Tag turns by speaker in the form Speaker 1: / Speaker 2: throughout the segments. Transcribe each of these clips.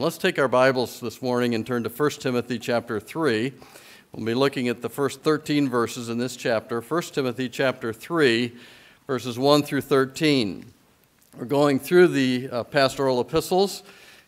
Speaker 1: Let's take our Bibles this morning and turn to 1 Timothy chapter 3. We'll be looking at the first 13 verses in this chapter, 1 Timothy chapter 3, verses 1 through 13. We're going through the uh, pastoral epistles,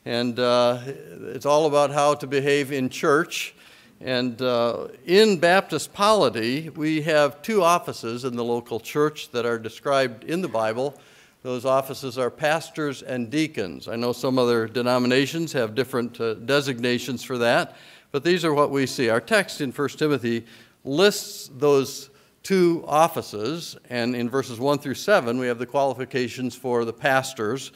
Speaker 1: and uh, it's all about how to behave in church. And uh, in Baptist polity, we have two offices in the local church that are described in the Bible. Those offices are pastors and deacons. I know some other denominations have different uh, designations for that, but these are what we see. Our text in 1 Timothy lists those two offices, and in verses 1 through 7, we have the qualifications for the pastors,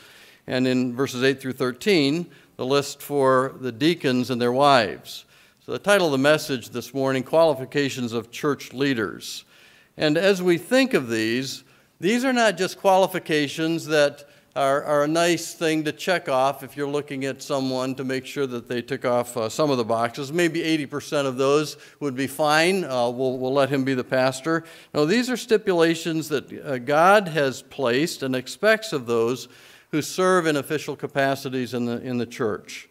Speaker 1: and in verses 8 through 13, the list for the deacons and their wives. So, the title of the message this morning Qualifications of Church Leaders. And as we think of these, these are not just qualifications that are, are, a nice thing to check off if you're looking at someone to make sure that they tick off uh, some of the boxes. Maybe 80% of those would be fine. Uh, we'll, we'll let him be the pastor. No, these are stipulations that uh, God has placed and expects of those who serve in official capacities in the, in the church.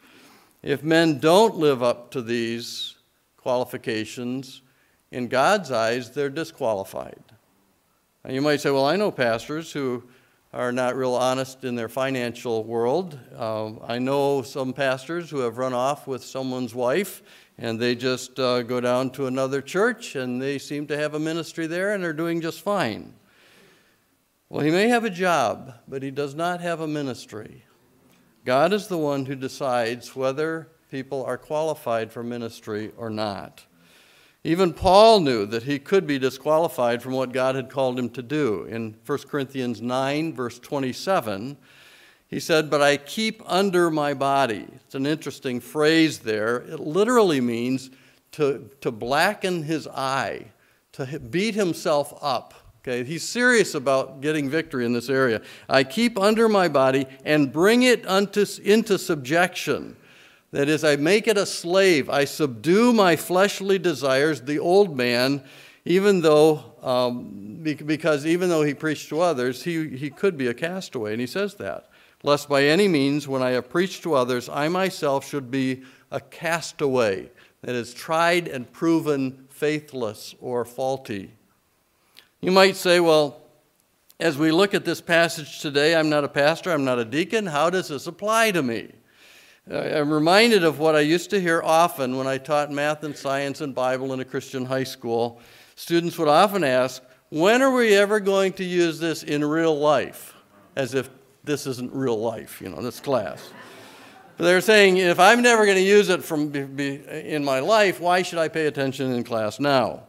Speaker 1: If men don't live up to these qualifications, in God's eyes, they're disqualified. You might say, well, I know pastors who are not real honest in their financial world. Uh, I know some pastors who have run off with someone's wife and they just uh, go down to another church and they seem to have a ministry there and they're doing just fine. Well, he may have a job, but he does not have a ministry. God is the one who decides whether people are qualified for ministry or not. Even Paul knew that he could be disqualified from what God had called him to do. In 1 Corinthians 9, verse 27, he said, But I keep under my body. It's an interesting phrase there. It literally means to, to blacken his eye, to beat himself up. Okay, he's serious about getting victory in this area. I keep under my body and bring it unto, into subjection that is, I make it a slave. I subdue my fleshly desires, the old man, even though, um, because even though he preached to others, he, he could be a castaway. And he says that. Lest by any means, when I have preached to others, I myself should be a castaway that is tried and proven faithless or faulty. You might say, well, as we look at this passage today, I'm not a pastor, I'm not a deacon. How does this apply to me? I'm reminded of what I used to hear often when I taught math and science and Bible in a Christian high school. Students would often ask, When are we ever going to use this in real life? As if this isn't real life, you know, this class. But they're saying, if I'm never going to use it from in my life, why should I pay attention in class now?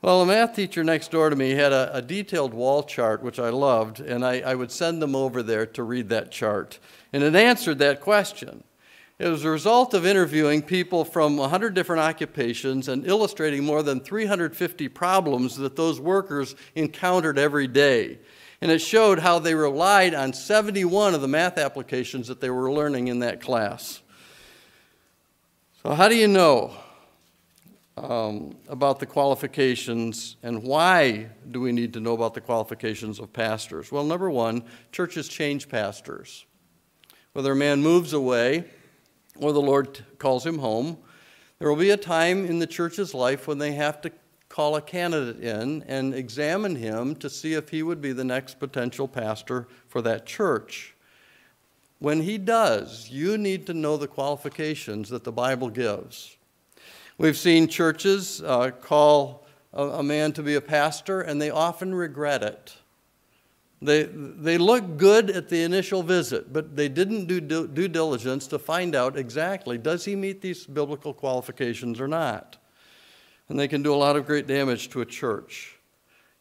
Speaker 1: Well, a math teacher next door to me had a, a detailed wall chart, which I loved, and I, I would send them over there to read that chart. And it answered that question. It was a result of interviewing people from 100 different occupations and illustrating more than 350 problems that those workers encountered every day. And it showed how they relied on 71 of the math applications that they were learning in that class. So, how do you know um, about the qualifications and why do we need to know about the qualifications of pastors? Well, number one, churches change pastors. Whether a man moves away, or the Lord calls him home, there will be a time in the church's life when they have to call a candidate in and examine him to see if he would be the next potential pastor for that church. When he does, you need to know the qualifications that the Bible gives. We've seen churches uh, call a, a man to be a pastor, and they often regret it. They, they look good at the initial visit, but they didn't do due diligence to find out exactly does he meet these biblical qualifications or not? And they can do a lot of great damage to a church.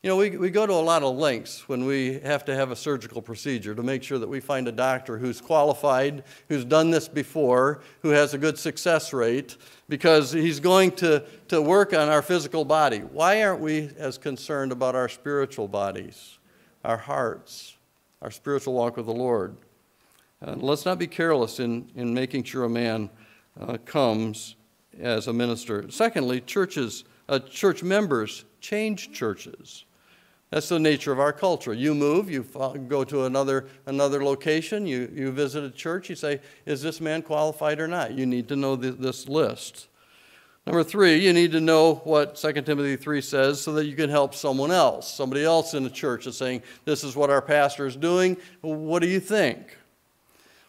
Speaker 1: You know, we, we go to a lot of lengths when we have to have a surgical procedure to make sure that we find a doctor who's qualified, who's done this before, who has a good success rate, because he's going to, to work on our physical body. Why aren't we as concerned about our spiritual bodies? Our hearts, our spiritual walk with the Lord. Uh, let's not be careless in, in making sure a man uh, comes as a minister. Secondly, churches, uh, church members change churches. That's the nature of our culture. You move, you go to another, another location, you, you visit a church, you say, Is this man qualified or not? You need to know this list. Number three, you need to know what 2 Timothy 3 says so that you can help someone else. Somebody else in the church is saying, This is what our pastor is doing. What do you think?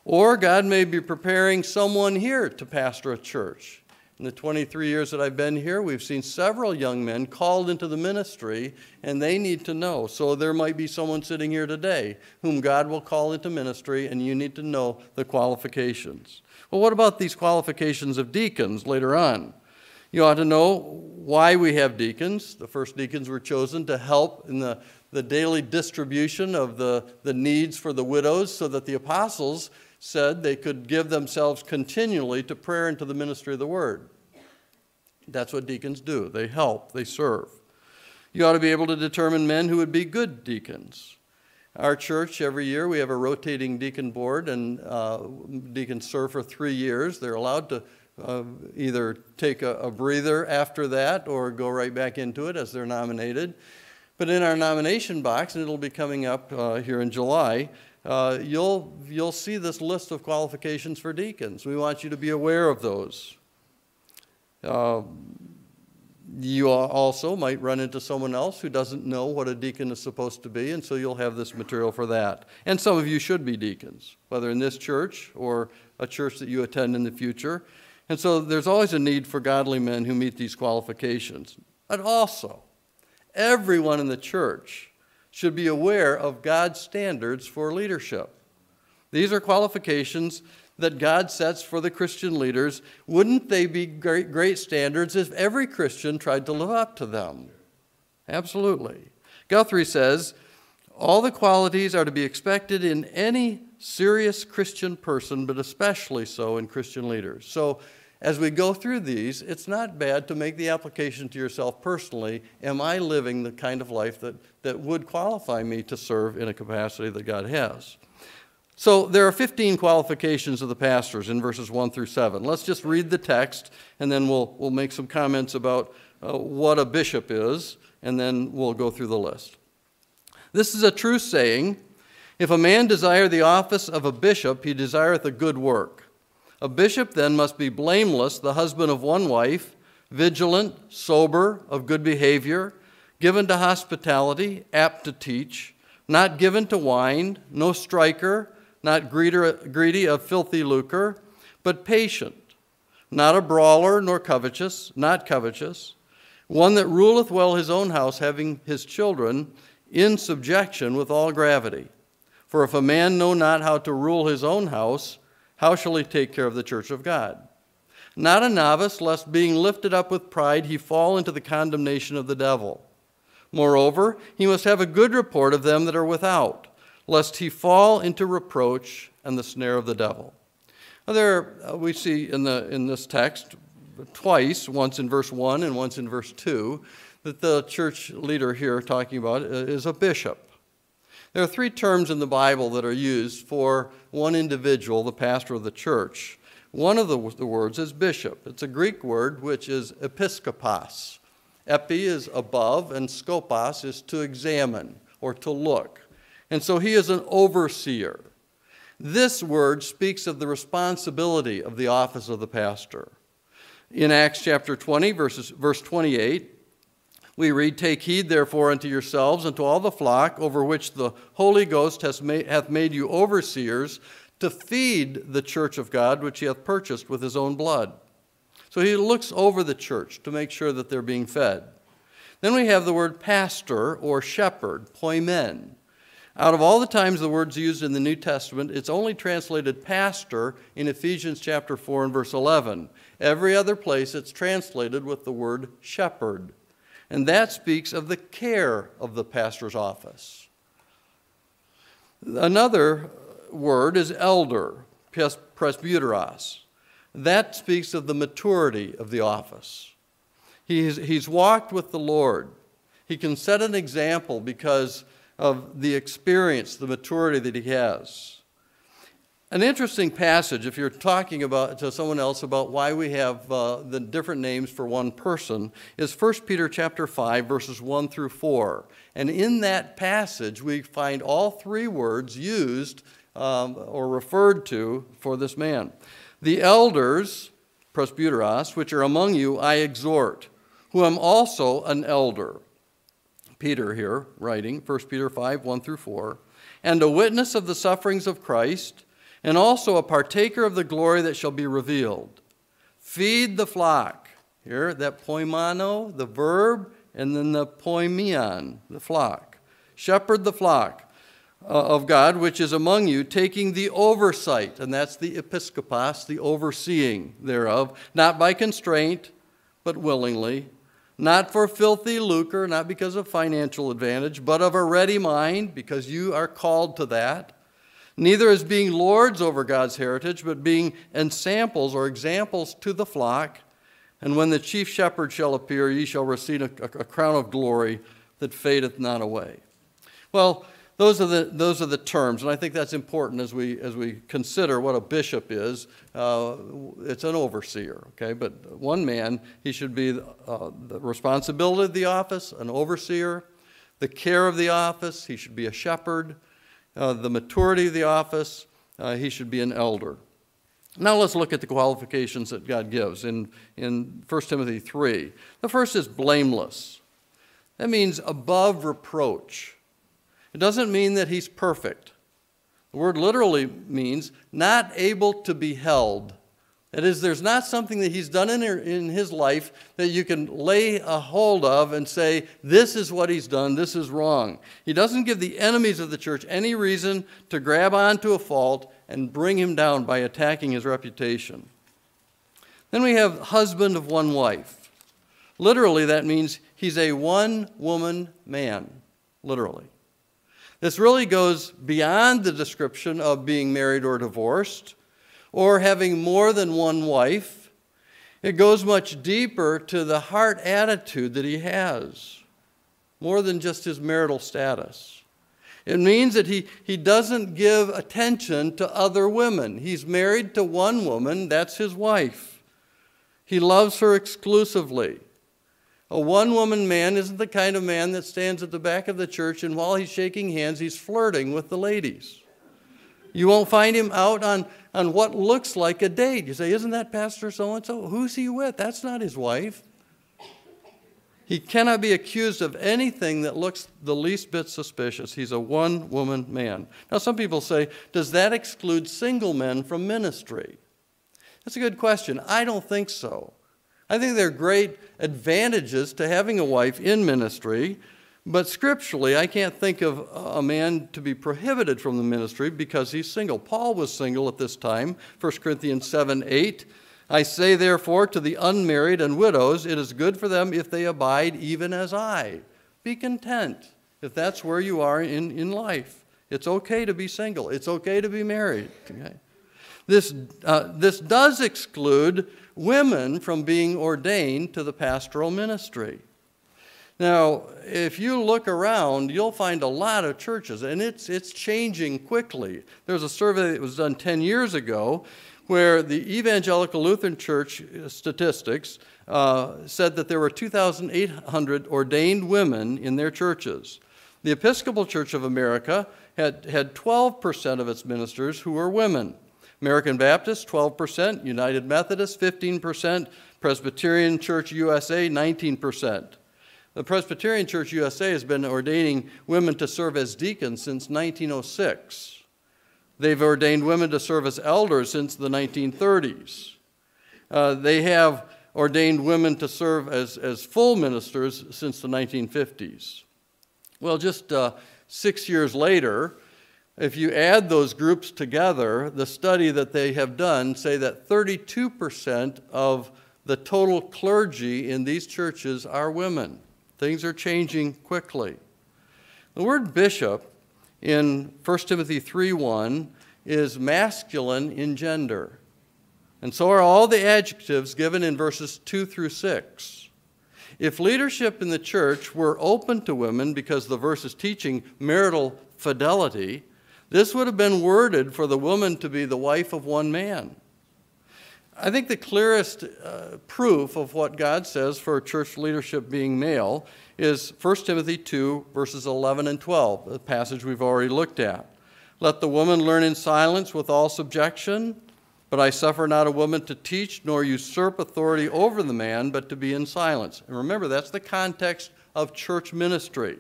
Speaker 1: Or God may be preparing someone here to pastor a church. In the 23 years that I've been here, we've seen several young men called into the ministry, and they need to know. So there might be someone sitting here today whom God will call into ministry, and you need to know the qualifications. Well, what about these qualifications of deacons later on? You ought to know why we have deacons. The first deacons were chosen to help in the, the daily distribution of the, the needs for the widows so that the apostles said they could give themselves continually to prayer and to the ministry of the word. That's what deacons do. They help, they serve. You ought to be able to determine men who would be good deacons. Our church, every year, we have a rotating deacon board, and uh, deacons serve for three years. They're allowed to uh, either take a, a, breather after that or go right back into it as they're nominated. But in our nomination box, and it'll be coming up uh, here in July, uh, you'll, you'll see this list of qualifications for deacons. We want you to be aware of those. Uh, you also might run into someone else who doesn't know what a deacon is supposed to be, and so you'll have this material for that. And some of you should be deacons, whether in this church or a church that you attend in the future. And so there's always a need for godly men who meet these qualifications. But also, everyone in the church should be aware of God's standards for leadership. These are qualifications that God sets for the Christian leaders, wouldn't they be great, great standards if every Christian tried to live up to them? Absolutely. Guthrie says, all the qualities are to be expected in any serious Christian person, but especially so in Christian leaders. So, as we go through these, it's not bad to make the application to yourself personally. Am I living the kind of life that, that would qualify me to serve in a capacity that God has? So there are 15 qualifications of the pastors in verses 1 through 7. Let's just read the text, and then we'll, we'll make some comments about uh, what a bishop is, and then we'll go through the list. This is a true saying If a man desire the office of a bishop, he desireth a good work. A bishop then must be blameless, the husband of one wife, vigilant, sober, of good behavior, given to hospitality, apt to teach, not given to wine, no striker not greedy of filthy lucre, but patient, not a brawler, nor covetous, not covetous, one that ruleth well his own house, having his children in subjection with all gravity. For if a man know not how to rule his own house, how shall he take care of the church of God? Not a novice, lest being lifted up with pride he fall into the condemnation of the devil. Moreover, he must have a good report of them that are without lest he fall into reproach and the snare of the devil. Now there uh, we see in, the, in this text twice, once in verse 1 and once in verse 2, that the church leader here talking about uh, is a bishop. There are three terms in the Bible that are used for one individual, the pastor of the church. One of the, the words is bishop. It's a Greek word which is episkopos. Epi is above, and skopos is to examine or to look. And so he is an overseer. This word speaks of the responsibility of the office of the pastor. In Acts chapter 20, verses, verse 28, we read, Take heed therefore unto yourselves and to all the flock over which the Holy Ghost hath made you overseers to feed the church of God which he hath purchased with his own blood. So he looks over the church to make sure that they're being fed. Then we have the word pastor or shepherd, poimen. Out of all the times the word's used in the New Testament, it's only translated pastor in Ephesians chapter 4 and verse 11. Every other place it's translated with the word shepherd. And that speaks of the care of the pastor's office. Another word is elder, presbyteros. That speaks of the maturity of the office. He's, he's walked with the Lord. He can set an example because of the experience, the maturity that he has. An interesting passage if you're talking about to someone else about why we have uh, the different names for one person is 1 peter chapter 5 verses 1 through 4 and in that passage we find all three words used um, or referred to for this man. The elders presbyteros which are among you i exhort who am also an elder. Peter here writing 1 peter 5 1 through 4 and a witness of the sufferings of christ and also a partaker of the glory that shall be revealed. Feed the flock. Here, that poimano, the verb, and then the poimion, the flock. Shepherd the flock uh, of God which is among you, taking the oversight, and that's the episkopos, the overseeing thereof, not by constraint, but willingly, not for filthy lucre, not because of financial advantage, but of a ready mind, because you are called to that neither as being lords over God's heritage, but being ensamples or examples to the flock. And when the chief shepherd shall appear, ye shall receive a, a crown of glory that fadeth not away. Well, those are the those are the terms, and I think that's important as we as we consider what a bishop is. Uh, it's an overseer, okay. But one man, he should be uh, the responsibility of the office, an overseer, the care of the office. He should be a shepherd uh, the maturity of the office, uh, he should be an elder. Now let's look at the qualifications that God gives in, in 1 Timothy 3. The first is blameless. That means above reproach. It doesn't mean that he's perfect. The word literally means not able to be held that is, there's not something that he's done in, in his life that you can lay a hold of and say, this is what he's done, this is wrong. He doesn't give the enemies of the church any reason to grab onto a fault and bring him down by attacking his reputation. Then we have husband of one wife. Literally, that means he's a one woman man. Literally. This really goes beyond the description of being married or divorced or having more than one wife. It goes much deeper to the heart attitude that he has, more than just his marital status. It means that he, he doesn't give attention to other women. He's married to one woman, that's his wife. He loves her exclusively. A one woman man isn't the kind of man that stands at the back of the church and while he's shaking hands, he's flirting with the ladies. You won't find him out on on what looks like a date. You say, Isn't that Pastor so and so? Who's he with? That's not his wife. He cannot be accused of anything that looks the least bit suspicious. He's a one woman man. Now, some people say, Does that exclude single men from ministry? That's a good question. I don't think so. I think there are great advantages to having a wife in ministry. But scripturally, I can't think of a man to be prohibited from the ministry because he's single. Paul was single at this time, 1 Corinthians 7 8. I say, therefore, to the unmarried and widows, it is good for them if they abide even as I. Be content if that's where you are in, in life. It's okay to be single, it's okay to be married. Okay? This, uh, this does exclude women from being ordained to the pastoral ministry. Now, if you look around, you'll find a lot of churches, and it's, it's changing quickly. There's a survey that was done 10 years ago where the Evangelical Lutheran Church statistics uh, said that there were 2,800 ordained women in their churches. The Episcopal Church of America had, had 12% of its ministers who were women. American Baptist, 12%, United Methodist, 15%, Presbyterian Church USA, 19%. The Presbyterian Church USA has been ordaining women to serve as deacons since 1906. They've ordained women to serve as elders since the 1930s. Uh, they have ordained women to serve as, as full ministers since the 1950s. Well, just uh, six years later, if you add those groups together, the study that they have done say that 32% of the total clergy in these churches are women. Things are changing quickly. The word bishop in 1 Timothy 3:1 is masculine in gender. And so are all the adjectives given in verses 2 through 6. If leadership in the church were open to women because the verse is teaching marital fidelity, This would have been worded for the woman to be the wife of one man. I think the clearest uh, proof of what God says for church leadership being male is 1 Timothy 2, verses 11 and 12, the passage we've already looked at. Let the woman learn in silence with all subjection, but I suffer not a woman to teach nor usurp authority over the man, but to be in silence. And remember, that's the context of church ministry.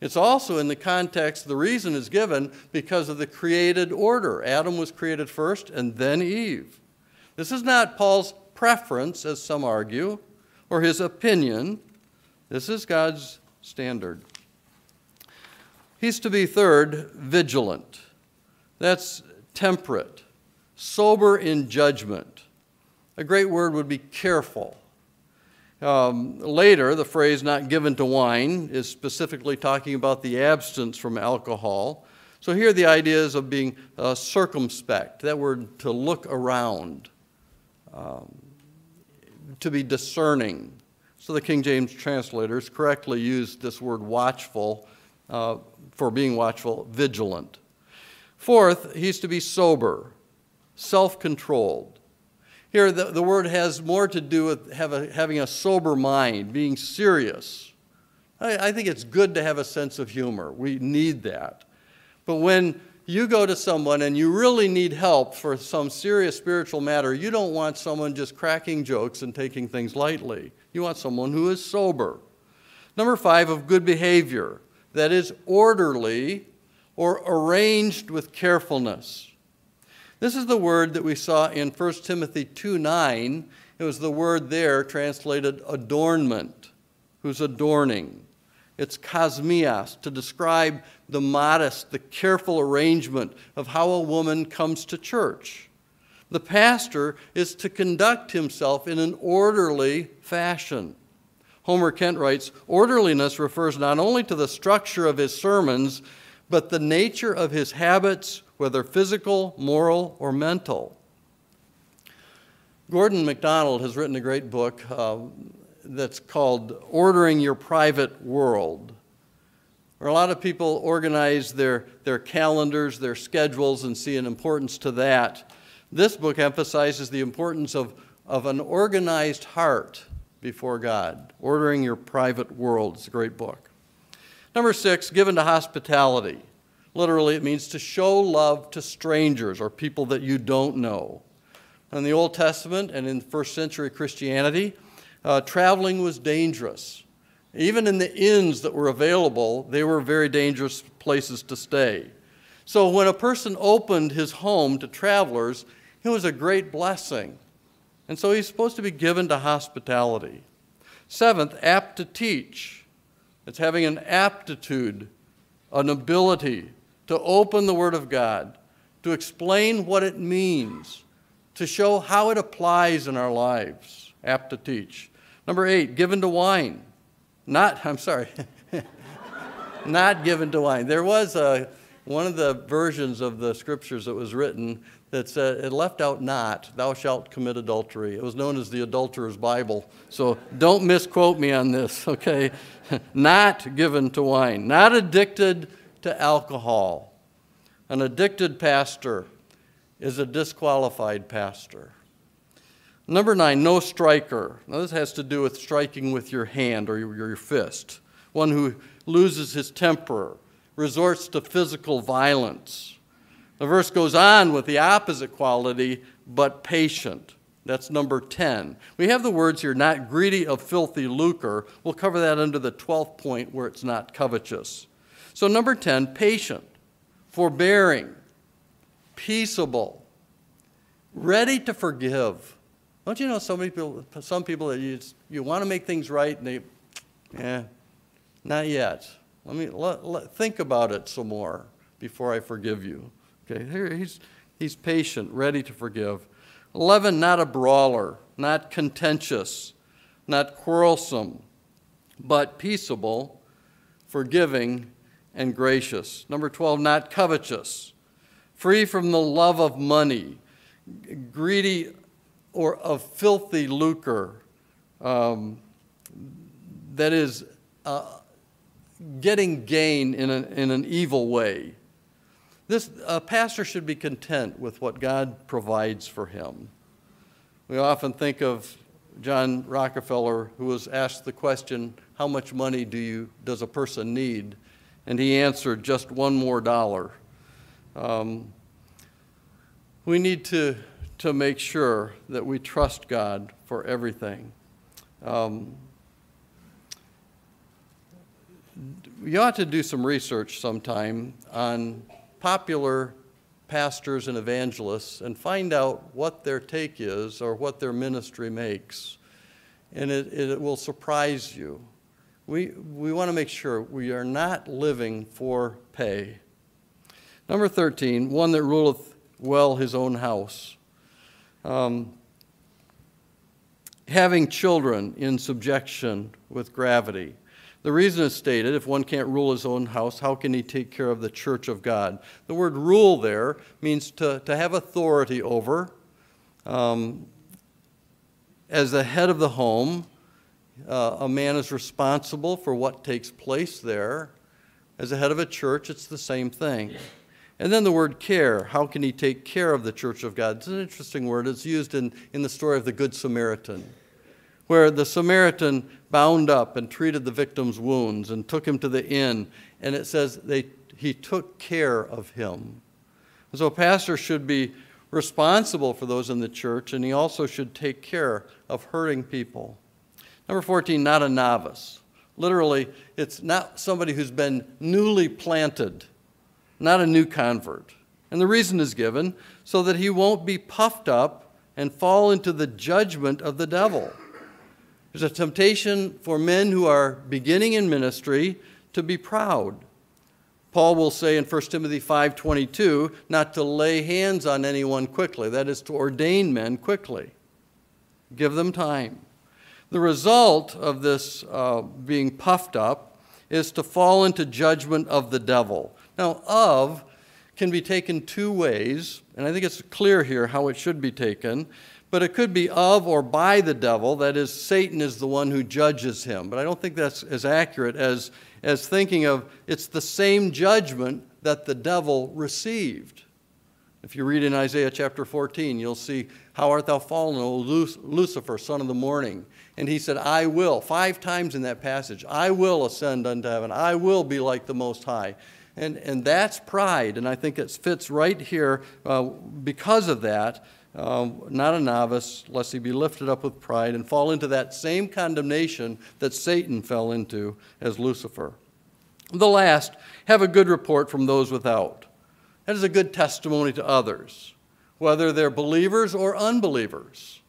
Speaker 1: It's also in the context, the reason is given because of the created order. Adam was created first and then Eve. This is not Paul's preference, as some argue, or his opinion. This is God's standard. He's to be, third, vigilant. That's temperate, sober in judgment. A great word would be careful. Um, later, the phrase not given to wine is specifically talking about the abstinence from alcohol. So here the idea is of being uh, circumspect, that word to look around, um, to be discerning. So the King James translators correctly used this word watchful uh, for being watchful, vigilant. Fourth, he's to be sober, self controlled. Here, the, the word has more to do with a, having a sober mind, being serious. I, I think it's good to have a sense of humor. We need that. But when you go to someone and you really need help for some serious spiritual matter, you don't want someone just cracking jokes and taking things lightly. You want someone who is sober. Number five, of good behavior, that is orderly or arranged with carefulness. This is the word that we saw in 1 Timothy 2 9. It was the word there translated adornment, who's adorning. It's kosmias, to describe the modest, the careful arrangement of how a woman comes to church. The pastor is to conduct himself in an orderly fashion. Homer Kent writes Orderliness refers not only to the structure of his sermons, but the nature of his habits, whether physical, moral, or mental. Gordon MacDonald has written a great book uh, that's called Ordering Your Private World, where a lot of people organize their, their calendars, their schedules, and see an importance to that. This book emphasizes the importance of, of an organized heart before God. Ordering Your Private World. It's a great book. Number six, given to hospitality. Literally, it means to show love to strangers or people that you don't know. In the Old Testament and in first century Christianity, uh, traveling was dangerous. Even in the inns that were available, they were very dangerous places to stay. So when a person opened his home to travelers, it was a great blessing. And so he's supposed to be given to hospitality. Seventh, apt to teach. It's having an aptitude, an ability to open the Word of God, to explain what it means, to show how it applies in our lives. Apt to teach. Number eight, given to wine. Not, I'm sorry, not given to wine. There was a, one of the versions of the scriptures that was written that said, it left out not, thou shalt commit adultery. It was known as the adulterer's Bible. So don't misquote me on this, okay? not given to wine, not addicted to alcohol. An addicted pastor is a disqualified pastor. Number nine, no striker. Now, this has to do with striking with your hand or your, your fist. One who loses his temper, resorts to physical violence the verse goes on with the opposite quality, but patient. That's number 10. We have the words here, not greedy of filthy lucre. We'll cover that under the 12th point where it's not covetous. So, number 10, patient, forbearing, peaceable, ready to forgive. Don't you know so many people, some people that you, you want to make things right and they, eh, not yet. Let me let, let, think about it some more before I forgive you. Okay, here he's, he's patient, ready to forgive. 11, not a brawler, not contentious, not quarrelsome, but peaceable, forgiving, and gracious. Number 12, not covetous, free from the love of money, greedy or of filthy lucre, um, that is, uh, getting gain in, a, in an evil way. This a pastor should be content with what God provides for him. We often think of John Rockefeller, who was asked the question, "How much money do you does a person need?" And he answered, "Just one more dollar." Um, we need to to make sure that we trust God for everything. Um, you ought to do some research sometime on popular pastors and evangelists and find out what their take is or what their ministry makes. And it, it will surprise you. We, we want to make sure we are not living for pay. Number 13, one that ruleth well his own house. Um, having children in subjection with gravity. The reason is stated if one can't rule his own house, how can he take care of the church of God? The word rule there means to, to have authority over. Um, as the head of the home, uh, a man is responsible for what takes place there. As the head of a church, it's the same thing. And then the word care. How can he take care of the church of God? It's an interesting word. It's used in, in the story of the Good Samaritan where the Samaritan bound up and treated the victim's wounds and took him to the inn. And it says they, he took care of him. And so a pastor should be responsible for those in the church, and he also should take care of hurting people. Number 14, not a novice. Literally, it's not somebody who's been newly planted, not a new convert. And the reason is given so that he won't be puffed up and fall into the judgment of the devil. There's a temptation for men who are beginning in ministry to be proud. Paul will say in 1 Timothy 5:22 not to lay hands on anyone quickly, that is to ordain men quickly. Give them time. The result of this uh, being puffed up is to fall into judgment of the devil. Now, of can be taken two ways, and I think it's clear here how it should be taken but it could be of or by the devil. That is, Satan is the one who judges him. But I don't think that's as accurate as, as thinking of it's the same judgment that the devil received. If you read in Isaiah chapter 14, you'll see, How art thou fallen, O Lucifer, son of the morning? And he said, I will, five times in that passage, I will ascend unto heaven. I will be like the Most High. And, and that's pride, and I think it fits right here uh, because of that um, not a novice, lest he be lifted up with pride and fall into that same condemnation that Satan fell into as Lucifer. The last, have a good report from those without. That is a good testimony to others, whether they're believers or unbelievers.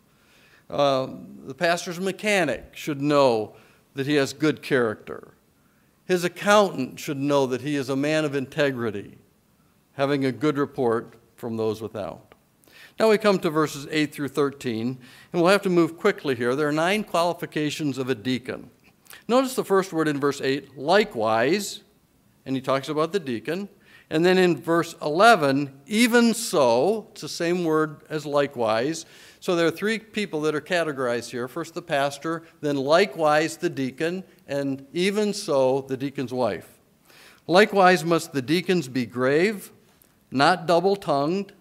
Speaker 1: Uh, the pastor's mechanic should know that he has good character. His accountant should know that he is a man of integrity, having a good report from those without. Now we come to verses 8 through 13, and we'll have to move quickly here. There are nine qualifications of a deacon. Notice the first word in verse 8, likewise, and he talks about the deacon. And then in verse 11, even so, it's the same word as likewise. So there are three people that are categorized here. First the pastor, then likewise the deacon, and even so the deacon's wife. Likewise must the deacons be grave, not double tongued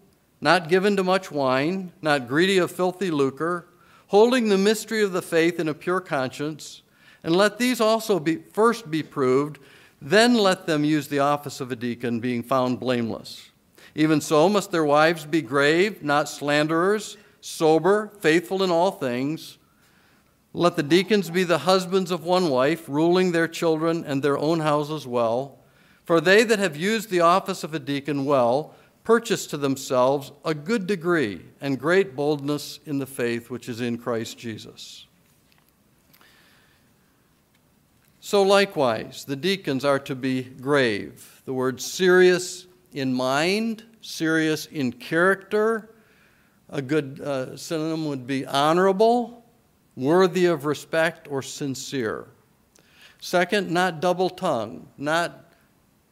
Speaker 1: not given to much wine, not greedy of filthy lucre, holding the mystery of the faith in a pure conscience, and let these also be first be proved, then let them use the office of a deacon, being found blameless. Even so must their wives be grave, not slanderers, sober, faithful in all things. Let the deacons be the husbands of one wife, ruling their children and their own houses well. For they that have used the office of a deacon well purchase to themselves a good degree and great boldness in the faith which is in Christ Jesus. So, likewise, the deacons are to be grave. The word serious in mind, serious in character. A good uh, synonym would be honorable, worthy of respect, or sincere. Second, not double tongued, not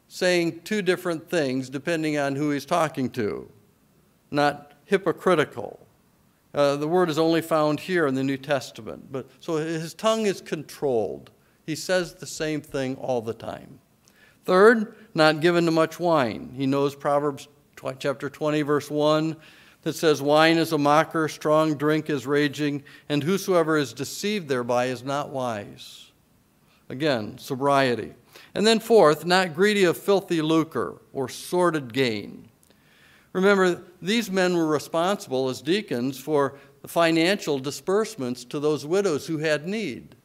Speaker 1: saying two different things depending on who he's talking to, not hypocritical. Uh, the word is only found here in the New Testament, but so his tongue is controlled. He says the same thing all the time. Third, not given to much wine. He knows Proverbs chapter 20, verse 1, that says, Wine is a mocker, strong drink is raging, and whosoever is deceived thereby is not wise. Again, sobriety. And then, fourth, not greedy of filthy lucre or sordid gain. Remember, these men were responsible as deacons for the financial disbursements to those widows who had need.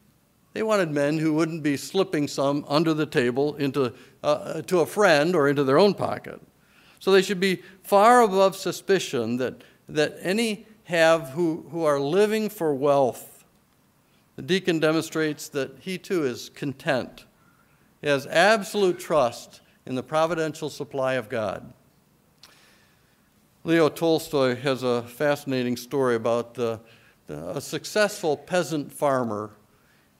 Speaker 1: They wanted men who wouldn't be slipping some under the table into, uh, to a friend or into their own pocket. So they should be far above suspicion that, that any have who, who are living for wealth. The deacon demonstrates that he too is content. He has absolute trust in the providential supply of God. Leo Tolstoy has a fascinating story about the, the, a successful peasant farmer.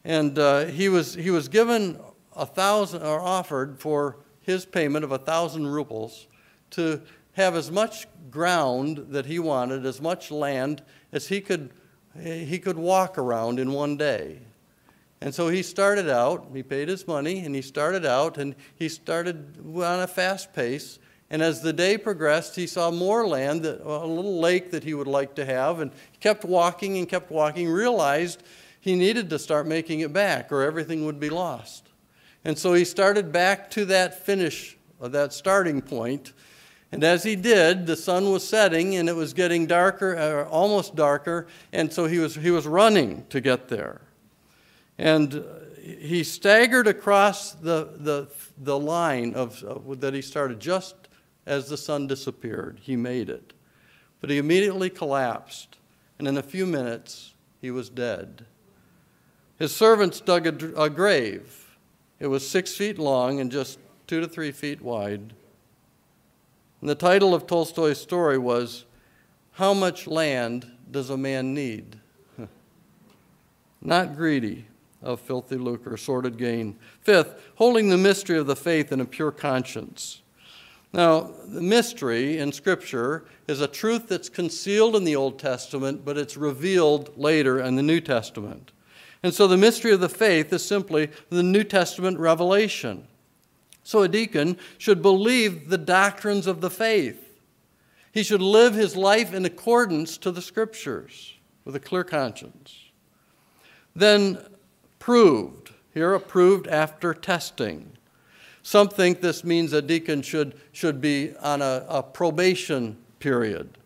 Speaker 1: And uh, he, was, he was given a thousand, or offered for his payment of a thousand rubles to have as much ground that he wanted, as much land as he could, he could walk around in one day. And so he started out, he paid his money, and he started out, and he started on a fast pace. And as the day progressed, he saw more land, that, a little lake that he would like to have, and he kept walking and kept walking, realized he needed to start making it back or everything would be lost. And so he started back to that finish, that starting point. And as he did, the sun was setting and it was getting darker, uh, almost darker, and so he was, he was running to get there. And he staggered across the, the, the line of, of, that he started just as the sun disappeared. He made it. But he immediately collapsed, and in a few minutes, he was dead. His servants dug a, a grave. It was six feet long and just two to three feet wide. And the title of Tolstoy's story was How Much Land Does a Man Need? Not greedy of filthy lucre, sordid gain. Fifth, holding the mystery of the faith in a pure conscience. Now, the mystery in Scripture is a truth that's concealed in the Old Testament, but it's revealed later in the New Testament. And so the mystery of the faith is simply the New Testament revelation. So a deacon should believe the doctrines of the faith. He should live his life in accordance to the Scriptures with a clear conscience. Then proved, here approved after testing. Some think this means a deacon should, should be on a, a probation period,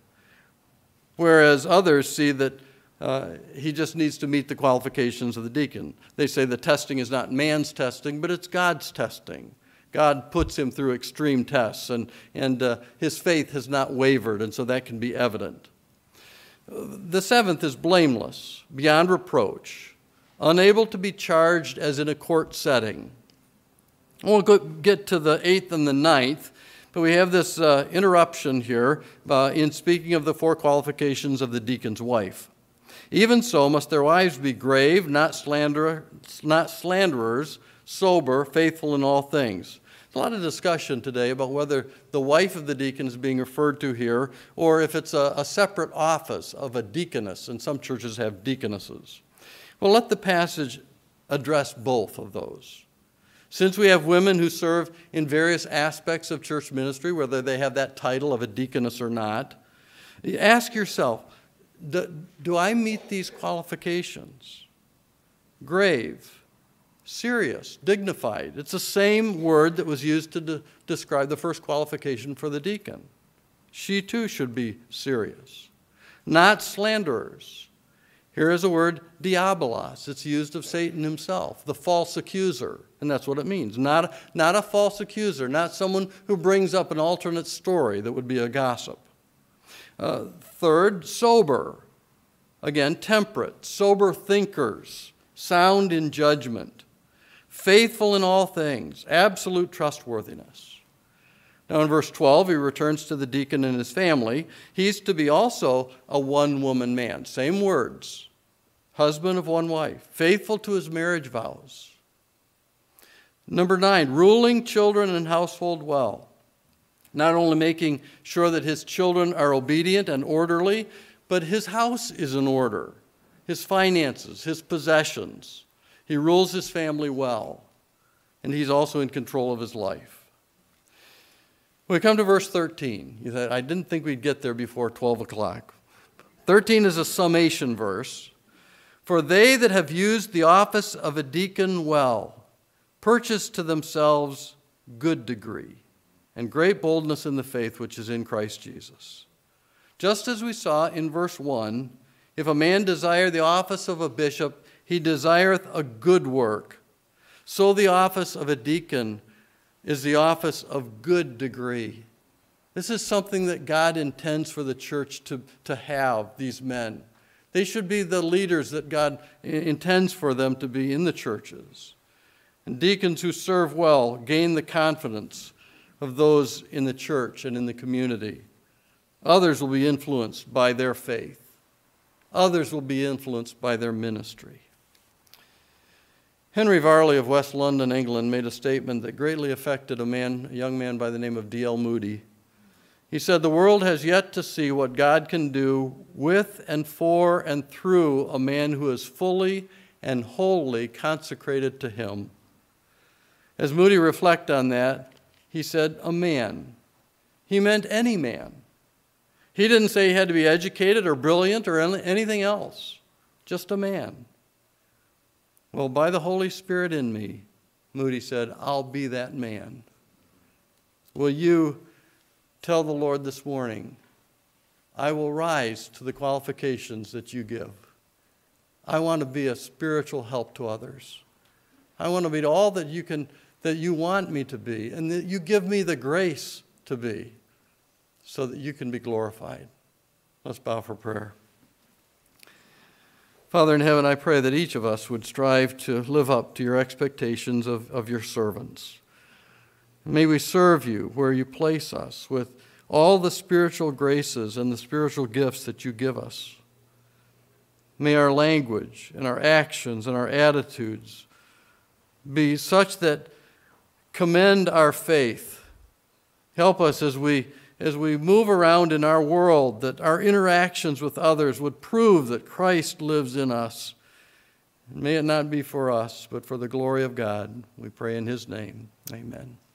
Speaker 1: whereas others see that uh, he just needs to meet the qualifications of the deacon. They say the testing is not man's testing, but it's God's testing. God puts him through extreme tests, and, and uh, his faith has not wavered, and so that can be evident. The seventh is blameless, beyond reproach, unable to be charged as in a court setting. We'll go, get to the eighth and the ninth, but we have this uh, interruption here uh, in speaking of the four qualifications of the deacon's wife. Even so, must their wives be grave, not, slanderer, not slanderers, sober, faithful in all things. A lot of discussion today about whether the wife of the deacon is being referred to here or if it's a, a separate office of a deaconess, and some churches have deaconesses. Well, let the passage address both of those. Since we have women who serve in various aspects of church ministry, whether they have that title of a deaconess or not, ask yourself do, do I meet these qualifications? Grave, serious, dignified. It's the same word that was used to de- describe the first qualification for the deacon. She too should be serious. Not slanderers, here is a word, diabolos. It's used of Satan himself, the false accuser. And that's what it means. Not, not a false accuser, not someone who brings up an alternate story that would be a gossip. Uh, third, sober. Again, temperate, sober thinkers, sound in judgment, faithful in all things, absolute trustworthiness. Now, in verse 12, he returns to the deacon and his family. He's to be also a one woman man. Same words husband of one wife, faithful to his marriage vows. Number nine, ruling children and household well. Not only making sure that his children are obedient and orderly, but his house is in order, his finances, his possessions. He rules his family well. and he's also in control of his life. We come to verse 13. You said, I didn't think we'd get there before 12 o'clock. 13 is a summation verse. For they that have used the office of a deacon well purchase to themselves good degree and great boldness in the faith which is in Christ Jesus. Just as we saw in verse 1, if a man desire the office of a bishop, he desireth a good work. So the office of a deacon is the office of good degree. This is something that God intends for the church to, to have, these men. They should be the leaders that God intends for them to be in the churches. And deacons who serve well gain the confidence of those in the church and in the community. Others will be influenced by their faith. Others will be influenced by their ministry. Henry Varley of West London, England, made a statement that greatly affected a man, a young man by the name of D.L. Moody. He said, The world has yet to see what God can do with and for and through a man who is fully and wholly consecrated to Him. As Moody reflected on that, he said, A man. He meant any man. He didn't say he had to be educated or brilliant or anything else, just a man. Well, by the Holy Spirit in me, Moody said, I'll be that man. Will you tell the Lord this morning, I will rise to the qualifications that you give. I want to be a spiritual help to others. I want to be all that you can that you want me to be and that you give me the grace to be so that you can be glorified. Let's bow for prayer. Father in heaven, I pray that each of us would strive to live up to your expectations of, of your servants. May we serve you where you place us with all the spiritual graces and the spiritual gifts that you give us. May our language and our actions and our attitudes be such that commend our faith. Help us as we as we move around in our world that our interactions with others would prove that Christ lives in us. May it not be for us, but for the glory of God. We pray in his name. Amen.